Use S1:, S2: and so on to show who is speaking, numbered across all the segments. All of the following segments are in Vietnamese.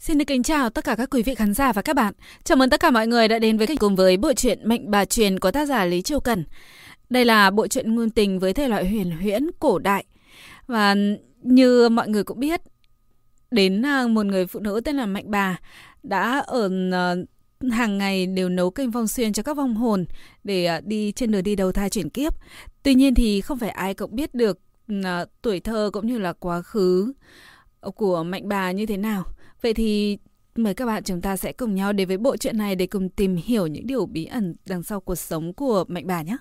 S1: Xin được kính chào tất cả các quý vị khán giả và các bạn. Chào mừng tất cả mọi người đã đến với kênh cùng với bộ truyện Mệnh Bà Truyền của tác giả Lý Châu Cần. Đây là bộ truyện ngôn tình với thể loại huyền huyễn cổ đại. Và như mọi người cũng biết, đến à, một người phụ nữ tên là Mạnh Bà đã ở à, hàng ngày đều nấu canh vong xuyên cho các vong hồn để à, đi trên đường đi đầu thai chuyển kiếp. Tuy nhiên thì không phải ai cũng biết được tuổi thơ cũng như là quá khứ của Mạnh Bà như thế nào. Vậy thì mời các bạn chúng ta sẽ cùng nhau đến với bộ truyện này để cùng tìm hiểu những điều bí ẩn đằng sau cuộc sống của Mạnh Bà nhé.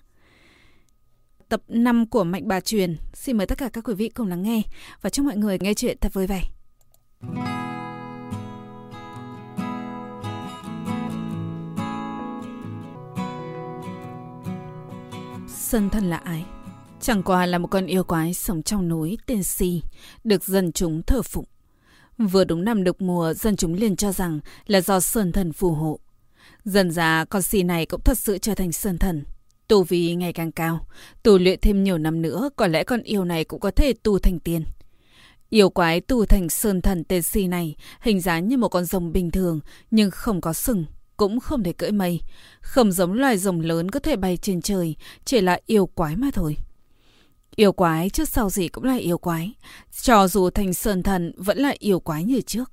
S1: Tập 5 của Mạnh Bà Truyền. Xin mời tất cả các quý vị cùng lắng nghe và chúc mọi người nghe chuyện thật vui vẻ. Sơn thân là ai? Chẳng qua là một con yêu quái sống trong núi tên Si, được dân chúng thờ phụng. Vừa đúng năm đục mùa, dân chúng liền cho rằng là do sơn thần phù hộ. Dần ra, con si này cũng thật sự trở thành sơn thần. Tu vi ngày càng cao, tu luyện thêm nhiều năm nữa, có lẽ con yêu này cũng có thể tu thành tiên. Yêu quái tu thành sơn thần tên si này, hình dáng như một con rồng bình thường, nhưng không có sừng, cũng không thể cưỡi mây. Không giống loài rồng lớn có thể bay trên trời, chỉ là yêu quái mà thôi. Yêu quái trước sau gì cũng là yêu quái. Cho dù thành sơn thần vẫn là yêu quái như trước.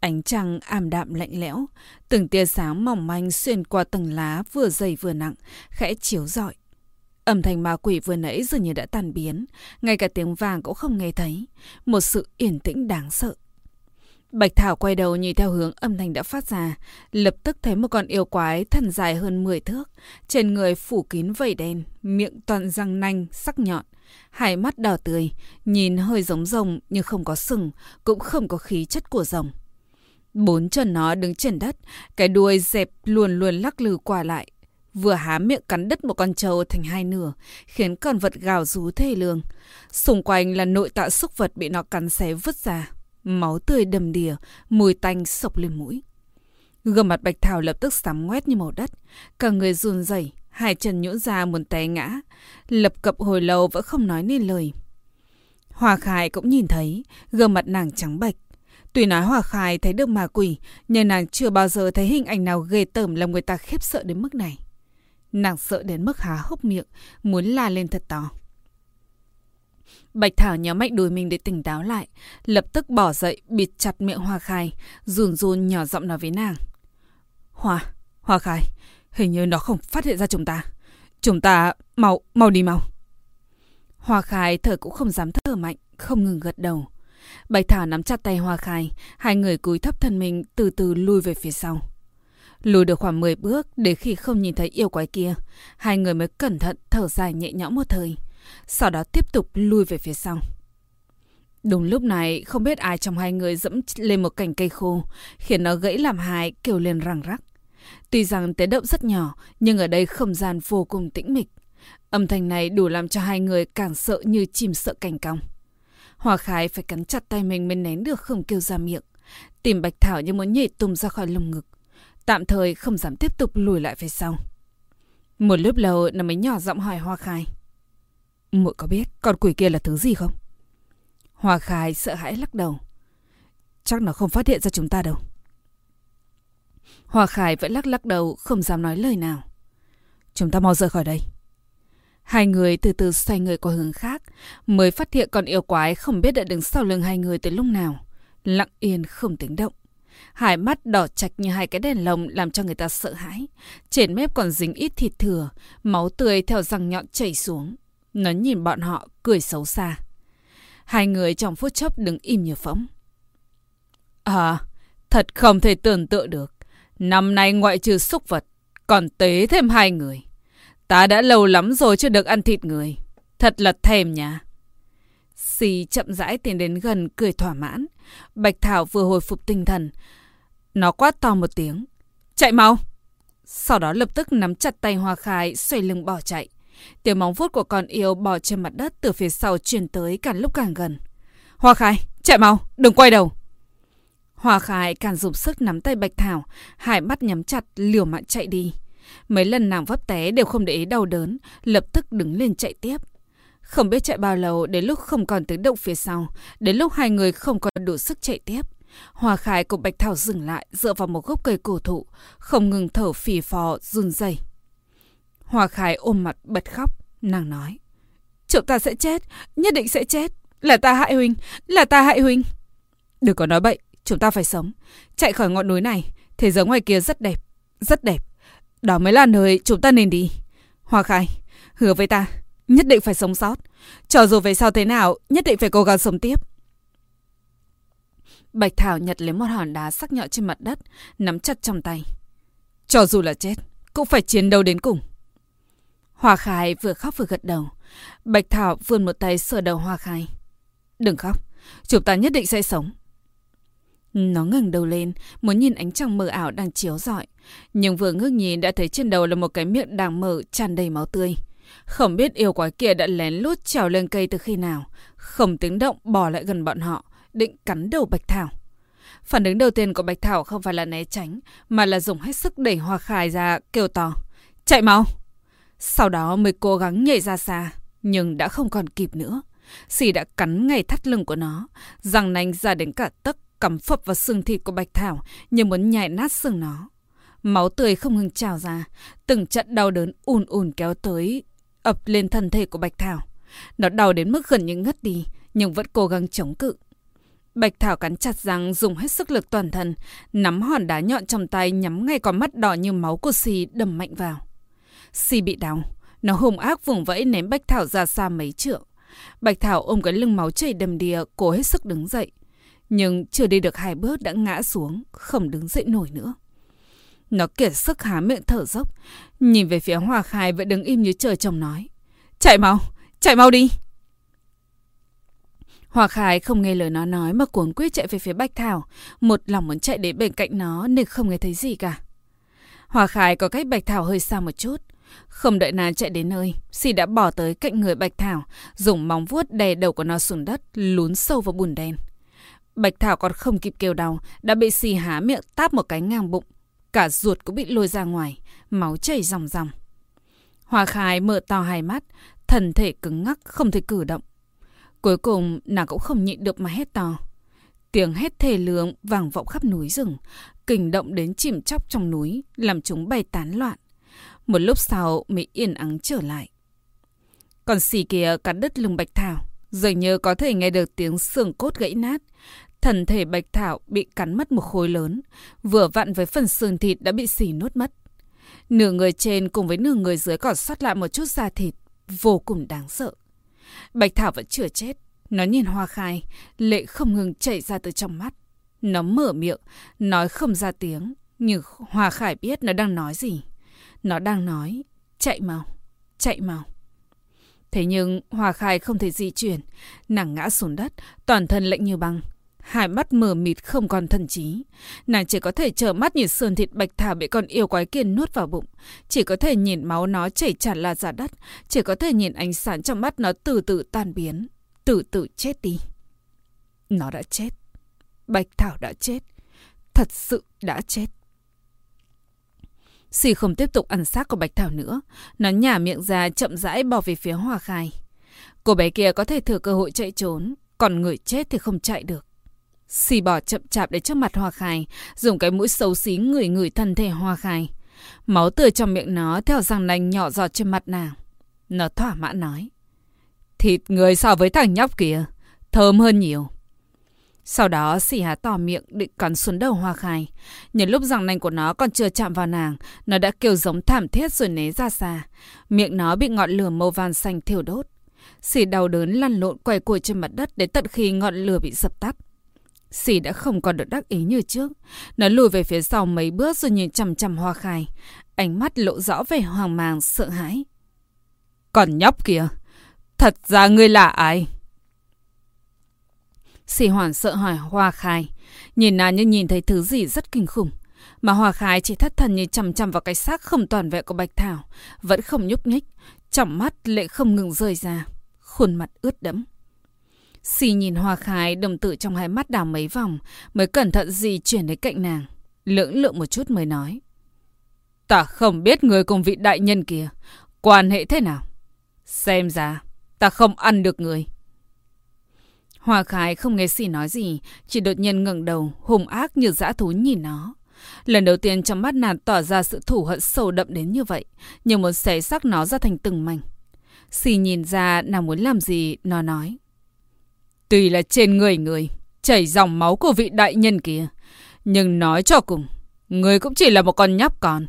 S1: Ánh trăng ảm đạm lạnh lẽo, từng tia sáng mỏng manh xuyên qua tầng lá vừa dày vừa nặng, khẽ chiếu rọi. Âm thanh ma quỷ vừa nãy dường như đã tan biến, ngay cả tiếng vàng cũng không nghe thấy, một sự yên tĩnh đáng sợ. Bạch Thảo quay đầu nhìn theo hướng âm thanh đã phát ra, lập tức thấy một con yêu quái thân dài hơn 10 thước, trên người phủ kín vảy đen, miệng toàn răng nanh, sắc nhọn, hai mắt đỏ tươi, nhìn hơi giống rồng nhưng không có sừng, cũng không có khí chất của rồng. Bốn chân nó đứng trên đất, cái đuôi dẹp luồn luồn lắc lư qua lại, vừa há miệng cắn đứt một con trâu thành hai nửa, khiến con vật gào rú thê lương. Xung quanh là nội tạng xúc vật bị nó cắn xé vứt ra. Máu tươi đầm đìa, mùi tanh sộc lên mũi. Gương mặt Bạch Thảo lập tức sám ngoét như màu đất. Cả người run rẩy, hai chân nhũn ra muốn té ngã. Lập cập hồi lâu vẫn không nói nên lời. Hòa Khai cũng nhìn thấy, gương mặt nàng trắng bệch. Tuy nói Hòa Khai thấy được ma quỷ, nhưng nàng chưa bao giờ thấy hình ảnh nào ghê tởm làm người ta khiếp sợ đến mức này. Nàng sợ đến mức há hốc miệng, muốn la lên thật to. Bạch Thảo nhéo mạnh đùi mình để tỉnh táo lại, lập tức bỏ dậy, bịt chặt miệng Hoa Khai, run run nhỏ giọng nói với nàng. Hoa, Hoa Khai, hình như nó không phát hiện ra chúng ta. Chúng ta, mau, mau đi mau. Hoa Khai thở cũng không dám thở mạnh, không ngừng gật đầu. Bạch Thảo nắm chặt tay Hoa Khai, hai người cúi thấp thân mình từ từ lui về phía sau. Lùi được khoảng 10 bước để khi không nhìn thấy yêu quái kia, hai người mới cẩn thận thở dài nhẹ nhõm một thời sau đó tiếp tục lui về phía sau. Đúng lúc này, không biết ai trong hai người dẫm lên một cành cây khô, khiến nó gãy làm hai, kêu lên răng rắc. Tuy rằng tiếng động rất nhỏ, nhưng ở đây không gian vô cùng tĩnh mịch. Âm thanh này đủ làm cho hai người càng sợ như chìm sợ cành cong. Hòa Khải phải cắn chặt tay mình mới nén được không kêu ra miệng. Tìm Bạch Thảo như muốn nhảy tung ra khỏi lồng ngực. Tạm thời không dám tiếp tục lùi lại phía sau. Một lúc lâu nó mới nhỏ giọng hỏi Hoa Khai. Muội có biết con quỷ kia là thứ gì không? Hoa Khai sợ hãi lắc đầu. Chắc nó không phát hiện ra chúng ta đâu. Hoa Khải vẫn lắc lắc đầu, không dám nói lời nào. Chúng ta mau rời khỏi đây. Hai người từ từ xoay người qua hướng khác, mới phát hiện con yêu quái không biết đã đứng sau lưng hai người từ lúc nào. Lặng yên không tiếng động. Hai mắt đỏ chạch như hai cái đèn lồng làm cho người ta sợ hãi. Trên mép còn dính ít thịt thừa, máu tươi theo răng nhọn chảy xuống. Nó nhìn bọn họ cười xấu xa. Hai người trong phút chốc đứng im như phóng. À, thật không thể tưởng tượng được. Năm nay ngoại trừ súc vật, còn tế thêm hai người. Ta đã lâu lắm rồi chưa được ăn thịt người. Thật là thèm nhà. Xì chậm rãi tiến đến gần cười thỏa mãn. Bạch Thảo vừa hồi phục tinh thần. Nó quát to một tiếng. Chạy mau! Sau đó lập tức nắm chặt tay Hoa Khai xoay lưng bỏ chạy. Tiếng móng vuốt của con yêu bò trên mặt đất từ phía sau truyền tới càng lúc càng gần. Hoa Khai, chạy mau, đừng quay đầu. Hoa Khai càng dùng sức nắm tay Bạch Thảo, hai mắt nhắm chặt, liều mạng chạy đi. Mấy lần nàng vấp té đều không để ý đau đớn, lập tức đứng lên chạy tiếp. Không biết chạy bao lâu đến lúc không còn tiếng động phía sau, đến lúc hai người không còn đủ sức chạy tiếp. Hoa Khai cùng Bạch Thảo dừng lại dựa vào một gốc cây cổ thụ, không ngừng thở phì phò, run rẩy. Hoa Khai ôm mặt bật khóc, nàng nói. Chúng ta sẽ chết, nhất định sẽ chết. Là ta hại huynh, là ta hại huynh. Đừng có nói bậy, chúng ta phải sống. Chạy khỏi ngọn núi này, thế giới ngoài kia rất đẹp, rất đẹp. Đó mới là nơi chúng ta nên đi. Hoa Khai, hứa với ta, nhất định phải sống sót. Cho dù về sau thế nào, nhất định phải cố gắng sống tiếp. Bạch Thảo nhặt lấy một hòn đá sắc nhọn trên mặt đất, nắm chặt trong tay. Cho dù là chết, cũng phải chiến đấu đến cùng. Hoa Khai vừa khóc vừa gật đầu. Bạch Thảo vươn một tay sờ đầu Hoa Khai. Đừng khóc, chúng ta nhất định sẽ sống. Nó ngẩng đầu lên, muốn nhìn ánh trăng mờ ảo đang chiếu rọi. Nhưng vừa ngước nhìn đã thấy trên đầu là một cái miệng đang mở tràn đầy máu tươi. Không biết yêu quái kia đã lén lút trèo lên cây từ khi nào. Không tiếng động bỏ lại gần bọn họ, định cắn đầu Bạch Thảo. Phản ứng đầu tiên của Bạch Thảo không phải là né tránh, mà là dùng hết sức đẩy Hoa Khai ra, kêu to. Chạy mau! Sau đó mới cố gắng nhảy ra xa, nhưng đã không còn kịp nữa. Xì đã cắn ngay thắt lưng của nó, răng nanh ra đến cả tấc cắm phập vào xương thịt của Bạch Thảo như muốn nhảy nát xương nó. Máu tươi không ngừng trào ra, từng trận đau đớn ùn ùn kéo tới, ập lên thân thể của Bạch Thảo. Nó đau đến mức gần như ngất đi, nhưng vẫn cố gắng chống cự. Bạch Thảo cắn chặt răng dùng hết sức lực toàn thân, nắm hòn đá nhọn trong tay nhắm ngay con mắt đỏ như máu của xì đâm mạnh vào. Si bị đau, nó hùng ác vùng vẫy ném Bạch Thảo ra xa mấy trượng. Bạch Thảo ôm cái lưng máu chảy đầm đìa, cố hết sức đứng dậy. Nhưng chưa đi được hai bước đã ngã xuống, không đứng dậy nổi nữa. Nó kiệt sức há miệng thở dốc, nhìn về phía Hoa Khai vẫn đứng im như trời trồng nói. Chạy mau, chạy mau đi. Hoa Khai không nghe lời nó nói mà cuốn quyết chạy về phía Bạch Thảo, một lòng muốn chạy đến bên cạnh nó nên không nghe thấy gì cả. Hoa Khai có cách Bạch Thảo hơi xa một chút. Không đợi nàng chạy đến nơi, xì đã bỏ tới cạnh người Bạch Thảo, dùng móng vuốt đè đầu của nó xuống đất, lún sâu vào bùn đen. Bạch Thảo còn không kịp kêu đau, đã bị xì há miệng táp một cái ngang bụng. Cả ruột cũng bị lôi ra ngoài, máu chảy ròng ròng. Hoa Khai mở to hai mắt, thần thể cứng ngắc không thể cử động. Cuối cùng nàng cũng không nhịn được mà hét to. Tiếng hét thề lương vang vọng khắp núi rừng, kình động đến chìm chóc trong núi, làm chúng bay tán loạn. Một lúc sau mới yên ắng trở lại. Còn xì kia cắn đứt lưng Bạch Thảo, dường như có thể nghe được tiếng xương cốt gãy nát. Thần thể Bạch Thảo bị cắn mất một khối lớn, vừa vặn với phần xương thịt đã bị xì nuốt mất. Nửa người trên cùng với nửa người dưới còn sót lại một chút da thịt, vô cùng đáng sợ. Bạch Thảo vẫn chưa chết. Nó nhìn Hoa Khai, lệ không ngừng chảy ra từ trong mắt. Nó mở miệng, nói không ra tiếng, nhưng Hoa Khải biết nó đang nói gì. Nó đang nói, chạy mau, chạy mau. Thế nhưng hòa Khai không thể di chuyển, nàng ngã xuống đất, toàn thân lạnh như băng. Hai mắt mờ mịt không còn thần trí. Nàng chỉ có thể trợ mắt nhìn sườn thịt bạch thảo bị con yêu quái kia nuốt vào bụng. Chỉ có thể nhìn máu nó chảy tràn la ra đất. Chỉ có thể nhìn ánh sáng trong mắt nó từ từ tan biến. Từ từ chết đi. Nó đã chết. Bạch thảo đã chết. Thật sự đã chết. Xì không tiếp tục ăn xác của Bạch Thảo nữa. Nó nhả miệng ra chậm rãi bỏ về phía hòa Khai. Cô bé kia có thể thừa cơ hội chạy trốn. Còn người chết thì không chạy được. Xì bỏ chậm chạp đến trước mặt hòa Khai, dùng cái mũi xấu xí ngửi ngửi thân thể hòa Khai. Máu tươi trong miệng nó theo răng nanh nhỏ giọt trên mặt nàng. Nó thỏa mãn nói. Thịt người so với thằng nhóc kia, thơm hơn nhiều. Sau đó xỉ hà tỏ miệng định cắn xuống đầu Hoa Khai. Nhân lúc răng nanh của nó còn chưa chạm vào nàng, nó đã kêu giống thảm thiết rồi né ra xa. Miệng nó bị ngọn lửa màu vàng xanh thiêu đốt. Xỉ đau đớn lăn lộn quay cuồng trên mặt đất đến tận khi ngọn lửa bị dập tắt. Xỉ đã không còn được đắc ý như trước. Nó lùi về phía sau mấy bước rồi nhìn chằm chằm hoa khai. Ánh mắt lộ rõ vẻ hoang mang, sợ hãi. Còn nhóc kìa, thật ra ngươi là ai? Sĩ hoàn sợ hỏi hoa khai. Nhìn nàng như nhìn thấy thứ gì rất kinh khủng. Mà Hoa Khai chỉ thất thần như chằm chằm vào cái xác không toàn vẹn của Bạch Thảo, vẫn không nhúc nhích, Trọng mắt lệ không ngừng rơi ra, khuôn mặt ướt đẫm. Xì nhìn Hoa Khai đồng tử trong hai mắt đảo mấy vòng mới cẩn thận gì chuyển đến cạnh nàng. Lưỡng lượng một chút mới nói. Ta không biết người cùng vị đại nhân kia quan hệ thế nào. Xem ra ta không ăn được người. Hòa Khải không nghe xỉ nói gì, chỉ đột nhiên ngẩng đầu, hùng ác như dã thú nhìn nó. Lần đầu tiên trong mắt nàng tỏ ra sự thủ hận sâu đậm đến như vậy, như muốn xé xác nó ra thành từng mảnh. Xì nhìn ra nàng muốn làm gì, nó nói. Tuy là trên người người, chảy dòng máu của vị đại nhân kia, nhưng nói cho cùng, người cũng chỉ là một con nhóc con.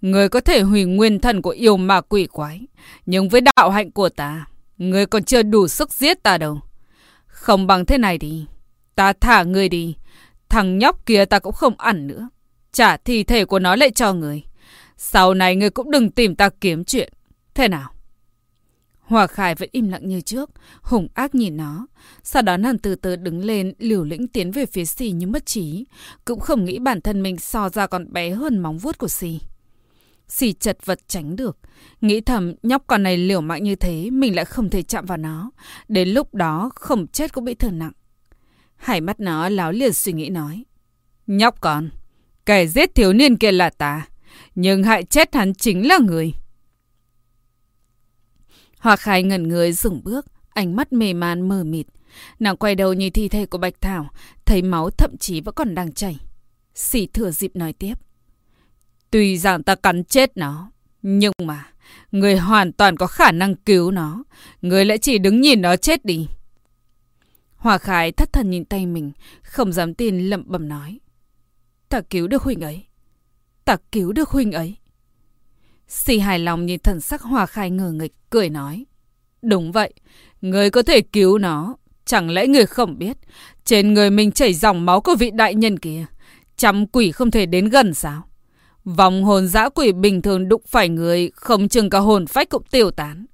S1: Người có thể hủy nguyên thần của yêu ma quỷ quái, nhưng với đạo hạnh của ta, người còn chưa đủ sức giết ta đâu. Không bằng thế này đi, ta thả người đi, thằng nhóc kia ta cũng không ăn nữa. Trả thi thể của nó lại cho người. Sau này người cũng đừng tìm ta kiếm chuyện. Thế nào? Hòa Khải vẫn im lặng như trước, hùng ác nhìn nó. Sau đó nàng từ từ đứng lên, liều lĩnh tiến về phía xì như mất trí. Cũng không nghĩ bản thân mình so ra còn bé hơn móng vuốt của xì. Xì chật vật tránh được. Nghĩ thầm nhóc con này liều mạng như thế, mình lại không thể chạm vào nó. Đến lúc đó không chết cũng bị thương nặng. Hải mắt nó láo liền suy nghĩ nói. Nhóc con, kẻ giết thiếu niên kia là ta. Nhưng hại chết hắn chính là người. Hoa khai ngẩn người dừng bước, ánh mắt mê man mờ mịt. Nàng quay đầu nhìn thi thể của Bạch Thảo, thấy máu thậm chí vẫn còn đang chảy. Sỉ thừa dịp nói tiếp. Tuy rằng ta cắn chết nó, nhưng mà người hoàn toàn có khả năng cứu nó. Người lại chỉ đứng nhìn nó chết đi. Hòa Khải thất thần nhìn tay mình, không dám tin lẩm bẩm nói. Ta cứu được huynh ấy. Ta cứu được huynh ấy. si hài lòng nhìn thần sắc Hòa Khải ngờ nghịch, cười nói. Đúng vậy, người có thể cứu nó. Chẳng lẽ người không biết, trên người mình chảy dòng máu của vị đại nhân kia. Trăm quỷ không thể đến gần sao? Vòng hồn dã quỷ bình thường đụng phải người, không chừng cả hồn phách cũng tiêu tán.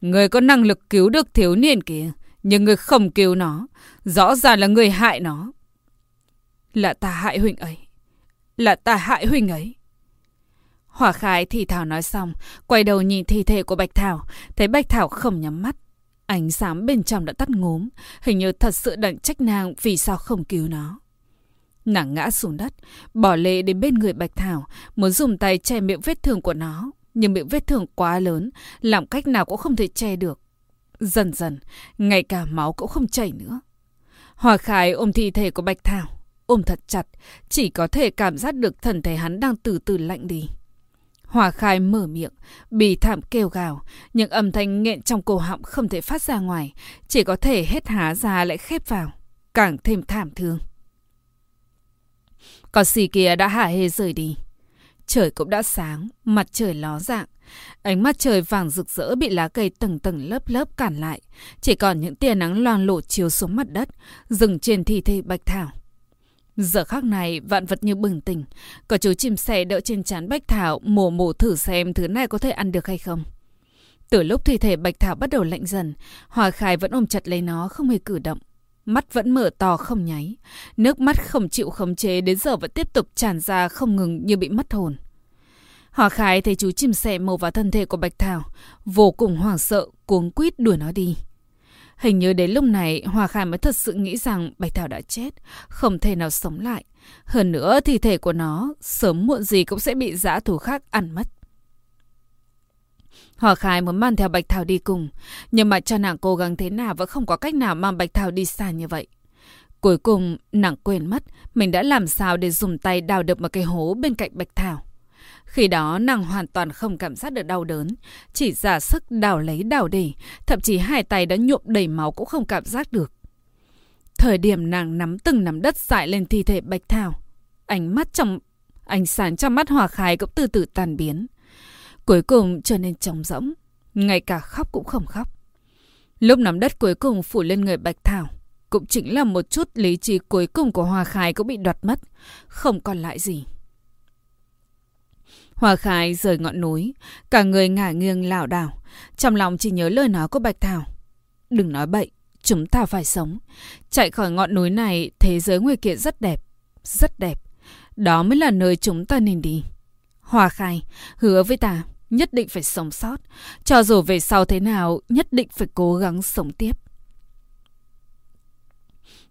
S1: Người có năng lực cứu được thiếu niên kia, nhưng người không cứu nó. Rõ ràng là người hại nó. Là ta hại huynh ấy. Là ta hại huynh ấy. Hỏa khái thì Thảo nói xong, quay đầu nhìn thi thể của Bạch Thảo, thấy Bạch Thảo không nhắm mắt. Ánh sáng bên trong đã tắt ngốm, hình như thật sự đặng trách nàng vì sao không cứu nó. Nàng ngã xuống đất, bỏ lệ đến bên người Bạch Thảo, muốn dùng tay che miệng vết thương của nó. Nhưng miệng vết thương quá lớn, làm cách nào cũng không thể che được. Dần dần, ngay cả máu cũng không chảy nữa. Hòa Khải ôm thi thể của Bạch Thảo, ôm thật chặt, chỉ có thể cảm giác được thần thể hắn đang từ từ lạnh đi. Hòa Khai mở miệng, bì thảm kêu gào, những âm thanh nghẹn trong cổ họng không thể phát ra ngoài, chỉ có thể hết há ra lại khép vào, càng thêm thảm thương. Con xì kia đã hả hê rời đi. Trời cũng đã sáng, mặt trời ló dạng. Ánh mắt trời vàng rực rỡ bị lá cây tầng tầng lớp lớp cản lại. Chỉ còn những tia nắng loang lổ chiếu xuống mặt đất, dừng trên thi thể bạch thảo. Giờ khắc này, vạn vật như bừng tỉnh. Có chú chim sẻ đỡ trên chán Bạch Thảo, mổ mổ thử xem thứ này có thể ăn được hay không. Từ lúc thi thể Bạch Thảo bắt đầu lạnh dần, Hòa Khải vẫn ôm chặt lấy nó, không hề cử động. Mắt vẫn mở to không nháy. Nước mắt không chịu khống chế đến giờ vẫn tiếp tục tràn ra không ngừng như bị mất hồn. Hòa Khải thấy chú chim sẻ màu vào thân thể của Bạch Thảo, vô cùng hoảng sợ, cuống quýt đuổi nó đi. Hình như đến lúc này Hòa khải mới thật sự nghĩ rằng Bạch Thảo đã chết, không thể nào sống lại. Hơn nữa thi thể của nó sớm muộn gì cũng sẽ bị dã thú khác ăn mất. Hòa Khai muốn mang theo Bạch Thảo đi cùng, nhưng mà cho nàng cố gắng thế nào vẫn không có cách nào mang Bạch Thảo đi xa như vậy. Cuối cùng, nàng quên mất mình đã làm sao để dùng tay đào được một cái hố bên cạnh Bạch Thảo. Khi đó nàng hoàn toàn không cảm giác được đau đớn, chỉ giả sức đào lấy đào để, thậm chí hai tay đã nhuộm đầy máu cũng không cảm giác được. Thời điểm nàng nắm từng nắm đất dại lên thi thể Bạch Thảo, ánh mắt trong ánh sáng trong mắt Hòa Khải cũng từ từ tàn biến. Cuối cùng trở nên trống rỗng, ngay cả khóc cũng không khóc. Lúc nắm đất cuối cùng phủ lên người Bạch Thảo, cũng chính là một chút lý trí cuối cùng của Hòa Khải cũng bị đoạt mất, không còn lại gì. Hòa Khải rời ngọn núi, cả người ngả nghiêng lảo đảo, trong lòng chỉ nhớ lời nói của Bạch Thảo. Đừng nói bậy, chúng ta phải sống. Chạy khỏi ngọn núi này, thế giới ngoài kia rất đẹp, rất đẹp. Đó mới là nơi chúng ta nên đi. Hòa Khai, hứa với ta, nhất định phải sống sót. Cho dù về sau thế nào, nhất định phải cố gắng sống tiếp.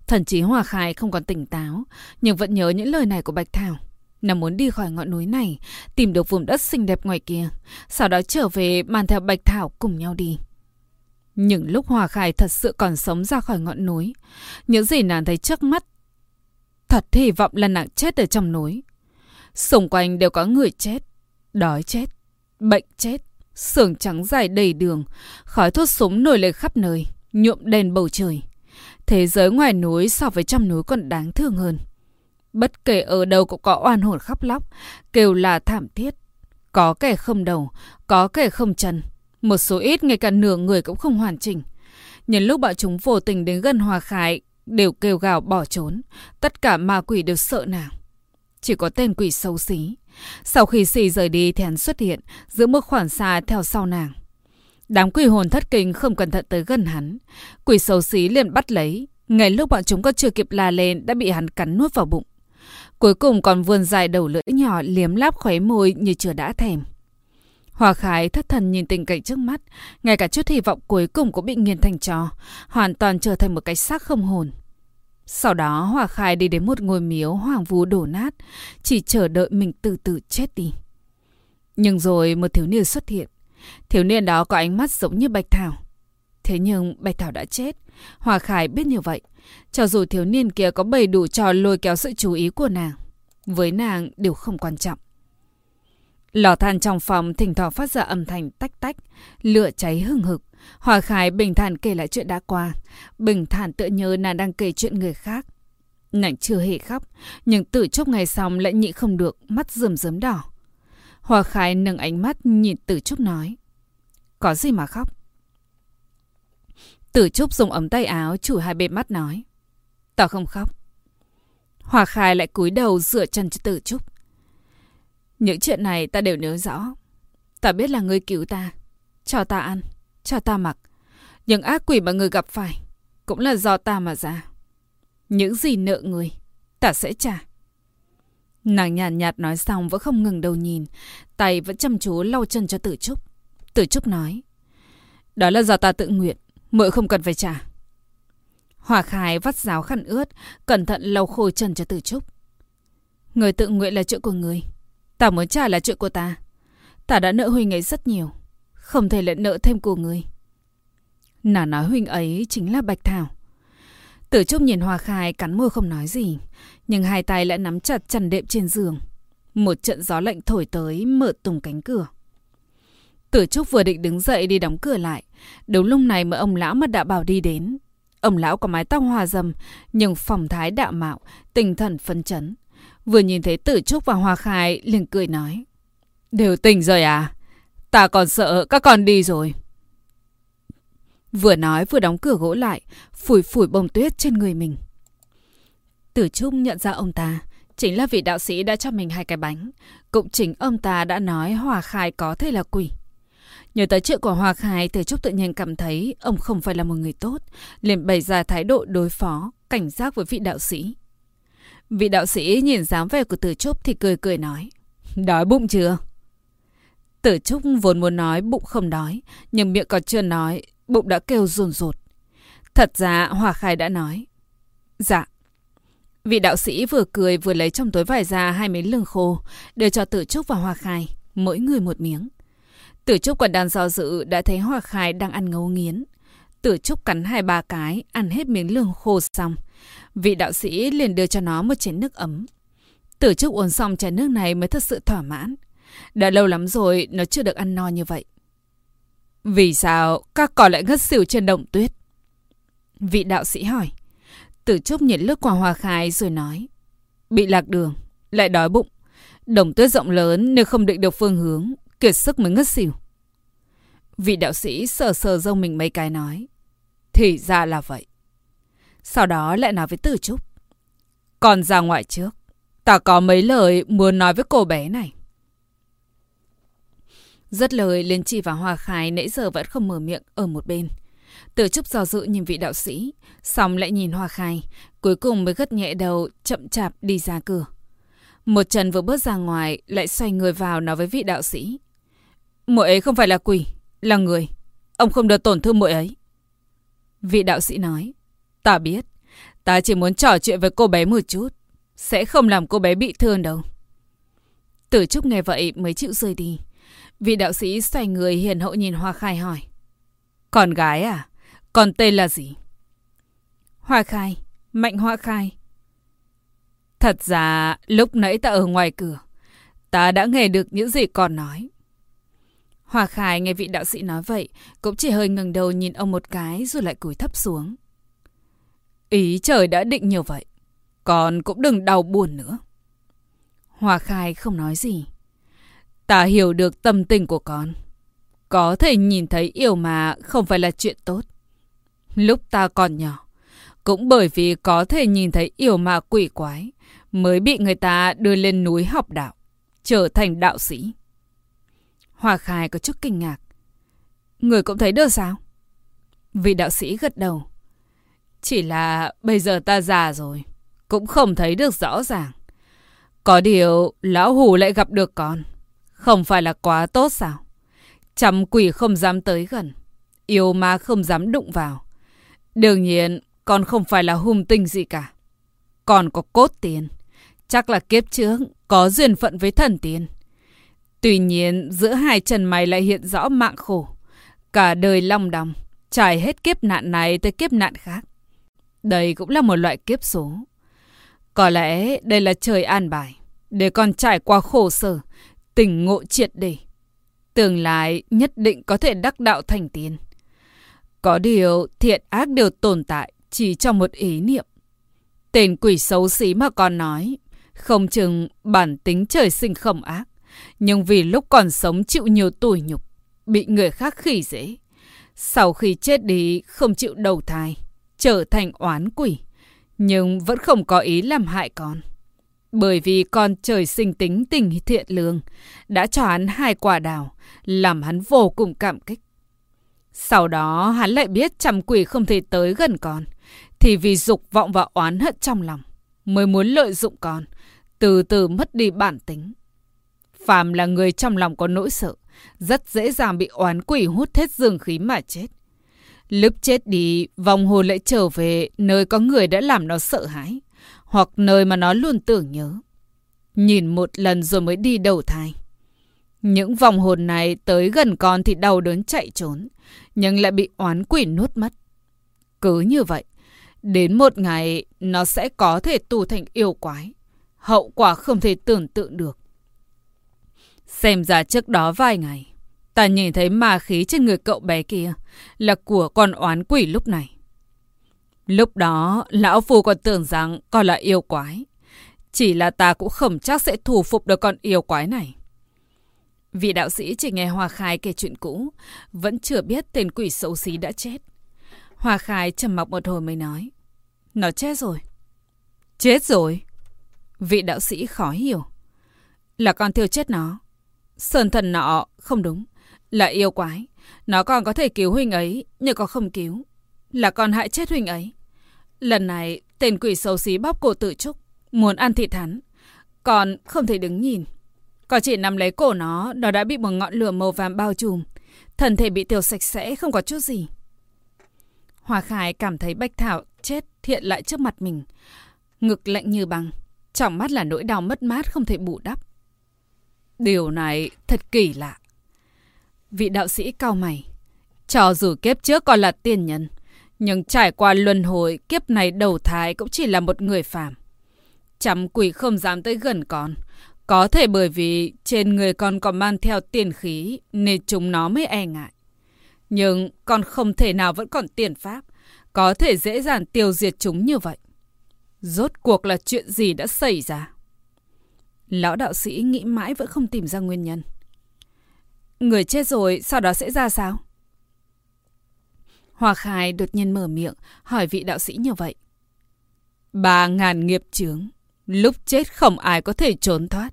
S1: Thần chí Hòa Khai không còn tỉnh táo, nhưng vẫn nhớ những lời này của Bạch Thảo. Nàng muốn đi khỏi ngọn núi này, tìm được vùng đất xinh đẹp ngoài kia, sau đó trở về mang theo Bạch Thảo cùng nhau đi. những lúc Hòa khai thật sự còn sống ra khỏi ngọn núi, những gì nàng thấy trước mắt, thật hy vọng là nàng chết ở trong núi. Xung quanh đều có người chết, đói chết, bệnh chết, xưởng trắng dài đầy đường, khói thuốc súng nổi lên khắp nơi, nhuộm đèn bầu trời. Thế giới ngoài núi so với trong núi còn đáng thương hơn. Bất kể ở đâu cũng có oan hồn khóc lóc, kêu là thảm thiết. Có kẻ không đầu, có kẻ không chân. Một số ít ngay cả nửa người cũng không hoàn chỉnh. Nhân lúc bọn chúng vô tình đến gần Hòa Khải, đều kêu gào bỏ trốn. Tất cả ma quỷ đều sợ nàng. Chỉ có tên quỷ xấu xí. Sau khi xì rời đi thì hắn xuất hiện, giữ một khoảng xa theo sau nàng. Đám quỷ hồn thất kinh không cẩn thận tới gần hắn. Quỷ xấu xí liền bắt lấy. Ngay lúc bọn chúng có chưa kịp la lên đã bị hắn cắn nuốt vào bụng. Cuối cùng còn vươn dài đầu lưỡi nhỏ liếm láp khóe môi như chưa đã thèm. Hòa khái thất thần nhìn tình cảnh trước mắt, ngay cả chút hy vọng cuối cùng cũng bị nghiền thành trò, hoàn toàn trở thành một cái xác không hồn. Sau đó Hòa khai đi đến một ngôi miếu hoàng vu đổ nát, chỉ chờ đợi mình từ từ chết đi. Nhưng rồi một thiếu niên xuất hiện. Thiếu niên đó có ánh mắt giống như Bạch Thảo. Thế nhưng Bạch Thảo đã chết. Hòa Khải biết như vậy. Cho dù thiếu niên kia có bày đủ trò lôi kéo sự chú ý của nàng. Với nàng đều không quan trọng. Lò than trong phòng thỉnh thoảng phát ra âm thanh tách tách, lửa cháy hừng hực. Hòa Khải bình thản kể lại chuyện đã qua, bình thản tự nhớ nàng đang kể chuyện người khác. Nàng chưa hề khóc, nhưng từ chốc ngày xong lại nhị không được, mắt rườm rớm đỏ. Hòa Khải nâng ánh mắt nhìn Tử Chúc nói. Có gì mà khóc? Tử Trúc dùng ấm tay áo chủ hai bên mắt nói. Tao không khóc. Hòa Khải lại cúi đầu dựa chân cho Tử Trúc. Những chuyện này ta đều nhớ rõ. Ta biết là ngươi cứu ta, cho ta ăn, cho ta mặc. Những ác quỷ mà người gặp phải cũng là do ta mà ra. Những gì nợ người, ta sẽ trả. Nàng nhàn nhạt, nhạt nói xong vẫn không ngừng đầu nhìn, tay vẫn chăm chú lau chân cho Tử Trúc. Tử Trúc nói, đó là do ta tự nguyện, muội không cần phải trả. Hòa Khai vắt ráo khăn ướt, cẩn thận lau khô chân cho Tử Trúc. Người tự nguyện là chuyện của người. Ta muốn trả là chuyện của ta. Ta đã nợ Huynh ấy rất nhiều. Không thể lại nợ thêm của người. Nàng nói Huynh ấy chính là Bạch Thảo. Tử Trúc nhìn Hòa Khai cắn môi không nói gì. Nhưng hai tay lại nắm chặt chăn đệm trên giường. Một trận gió lạnh thổi tới mở tung cánh cửa. Tử Trúc vừa định đứng dậy đi đóng cửa lại. Đúng lúc này mà ông lão mất đạo bảo đi đến. Ông lão có mái tóc hòa dầm, nhưng phòng thái đạo mạo, tinh thần phấn chấn. Vừa nhìn thấy Tử Trúc và Hoa Khai liền cười nói. Đều tỉnh rồi à? Ta còn sợ các con đi rồi. Vừa nói vừa đóng cửa gỗ lại, phủi phủi bông tuyết trên người mình. Tử Trung nhận ra ông ta, chính là vị đạo sĩ đã cho mình hai cái bánh. Cũng chính ông ta đã nói Hòa Khai có thể là quỷ. Nhờ tới chuyện của Hòa Khai, Tử Trúc tự nhiên cảm thấy ông không phải là một người tốt, liền bày ra thái độ đối phó, cảnh giác với vị đạo sĩ. Vị đạo sĩ nhìn dáng vẻ của Tử Trúc thì cười cười nói. Đói bụng chưa? Tử Trúc vốn muốn nói bụng không đói, nhưng miệng còn chưa nói, bụng đã kêu rồn rột. Thật ra Hòa Khai đã nói. Dạ. Vị đạo sĩ vừa cười vừa lấy trong túi vải ra hai miếng lương khô, đưa cho Tử Trúc và Hòa Khai, mỗi người một miếng. Tử Trúc còn đang do dự đã thấy Hòa Khai đang ăn ngấu nghiến. Tử Trúc cắn hai ba cái, ăn hết miếng lương khô xong. Vị đạo sĩ liền đưa cho nó một chén nước ấm. Tử Trúc uống xong chén nước này mới thật sự thỏa mãn. Đã lâu lắm rồi nó chưa được ăn no như vậy. Vì sao các con lại ngất xỉu trên đồng tuyết? Vị đạo sĩ hỏi. Tử Trúc nhìn lướt qua hoa khai rồi nói. Bị lạc đường, lại đói bụng. Đồng tuyết rộng lớn nếu không định được phương hướng, kiệt sức mới ngất xỉu. Vị đạo sĩ sờ sờ rông mình mấy cái nói. Thì ra là vậy. Sau đó lại nói với Tử Trúc. Còn ra ngoài trước. Ta có mấy lời muốn nói với cô bé này. Rất lời Liên Chi và Hoa Khai nãy giờ vẫn không mở miệng ở một bên. Tử Trúc do dự nhìn vị đạo sĩ, xong lại nhìn Hoa Khai, cuối cùng mới gật nhẹ đầu, chậm chạp đi ra cửa. Một chân vừa bước ra ngoài, lại xoay người vào nói với vị đạo sĩ. Muội ấy không phải là quỷ, là người. Ông không được tổn thương muội ấy. Vị đạo sĩ nói. Ta biết. Ta chỉ muốn trò chuyện với cô bé một chút. Sẽ không làm cô bé bị thương đâu. Tử Trúc nghe vậy mới chịu rơi đi. Vị đạo sĩ xoay người hiền hậu nhìn Hoa Khai hỏi. Con gái à? Con tên là gì? Hoa khai. Mạnh hoa khai. Thật ra, lúc nãy ta ở ngoài cửa. Ta đã nghe được những gì con nói. Hoa Khai nghe vị đạo sĩ nói vậy, cũng chỉ hơi ngừng đầu nhìn ông một cái rồi lại cúi thấp xuống. Ý trời đã định như vậy, con cũng đừng đau buồn nữa. Hoa Khai không nói gì. Ta hiểu được tâm tình của con. Có thể nhìn thấy yêu mà không phải là chuyện tốt. Lúc ta còn nhỏ, cũng bởi vì có thể nhìn thấy yêu mà quỷ quái, mới bị người ta đưa lên núi học đạo, trở thành đạo sĩ. Hòa Khai có chút kinh ngạc. Người cũng thấy được sao? Vị đạo sĩ gật đầu. Chỉ là bây giờ ta già rồi, cũng không thấy được rõ ràng. Có điều, lão hủ lại gặp được con. Không phải là quá tốt sao? Trăm quỷ không dám tới gần. Yêu ma không dám đụng vào. Đương nhiên, con không phải là hung tinh gì cả. Còn có cốt tiền. Chắc là kiếp trước có duyên phận với thần tiên. Tuy nhiên, giữa hai chân mày lại hiện rõ mạng khổ. Cả đời long đong, trải hết kiếp nạn này tới kiếp nạn khác. Đây cũng là một loại kiếp số. Có lẽ đây là trời an bài, để con trải qua khổ sở, tỉnh ngộ triệt để. Tương lai nhất định có thể đắc đạo thành tiên. Có điều thiện ác đều tồn tại chỉ trong một ý niệm. Tên quỷ xấu xí mà con nói, không chừng bản tính trời sinh không ác. Nhưng vì lúc còn sống chịu nhiều tủi nhục, bị người khác khỉ dễ. Sau khi chết đi không chịu đầu thai, trở thành oán quỷ. Nhưng vẫn không có ý làm hại con. Bởi vì con trời sinh tính tình thiện lương, đã cho hắn hai quả đào, làm hắn vô cùng cảm kích. Sau đó hắn lại biết trăm quỷ không thể tới gần con, thì vì dục vọng và oán hận trong lòng, mới muốn lợi dụng con, từ từ mất đi bản tính. Phàm là người trong lòng có nỗi sợ, rất dễ dàng bị oán quỷ hút hết dương khí mà chết. Lúc chết đi, vòng hồn lại trở về nơi có người đã làm nó sợ hãi, hoặc nơi mà nó luôn tưởng nhớ. Nhìn một lần rồi mới đi đầu thai. Những vòng hồn này tới gần con thì đau đớn chạy trốn, nhưng lại bị oán quỷ nuốt mất. Cứ như vậy, đến một ngày nó sẽ có thể tu thành yêu quái. Hậu quả không thể tưởng tượng được. Xem ra trước đó vài ngày, ta nhìn thấy ma khí trên người cậu bé kia là của con oán quỷ lúc này. Lúc đó, lão phu còn tưởng rằng con là yêu quái. Chỉ là ta cũng không chắc sẽ thủ phục được con yêu quái này. Vị đạo sĩ chỉ nghe Hoa Khai kể chuyện cũ, vẫn chưa biết tên quỷ xấu xí đã chết. Hoa Khai trầm mặc một hồi mới nói. Nó chết rồi. Chết rồi? Vị đạo sĩ khó hiểu. Là con thiêu chết nó. Sơn thần nọ không đúng. Là yêu quái. Nó còn có thể cứu huynh ấy, nhưng có không cứu. Là con hại chết huynh ấy. Lần này, tên quỷ xấu xí bóp cổ tự trúc, muốn ăn thịt hắn. Còn không thể đứng nhìn. Có chỉ nằm lấy cổ nó, nó đã bị một ngọn lửa màu vàng bao trùm. Thần thể bị tiêu sạch sẽ, không có chút gì. Hòa Khải cảm thấy Bách Thảo chết hiện lại trước mặt mình. Ngực lạnh như băng. Trong mắt là nỗi đau mất mát không thể bù đắp. Điều này thật kỳ lạ. Vị đạo sĩ cao mày. Cho dù kiếp trước còn là tiên nhân, nhưng trải qua luân hồi, kiếp này đầu thai cũng chỉ là một người phàm. Trăm quỷ không dám tới gần con. Có thể bởi vì trên người con còn mang theo tiền khí nên chúng nó mới e ngại. Nhưng con không thể nào vẫn còn tiền pháp, có thể dễ dàng tiêu diệt chúng như vậy. Rốt cuộc là chuyện gì đã xảy ra? Lão đạo sĩ nghĩ mãi vẫn không tìm ra nguyên nhân. Người chết rồi, sau đó sẽ ra sao? Hòa Khai đột nhiên mở miệng, hỏi vị đạo sĩ như vậy. Ba ngàn nghiệp chướng, lúc chết không ai có thể trốn thoát.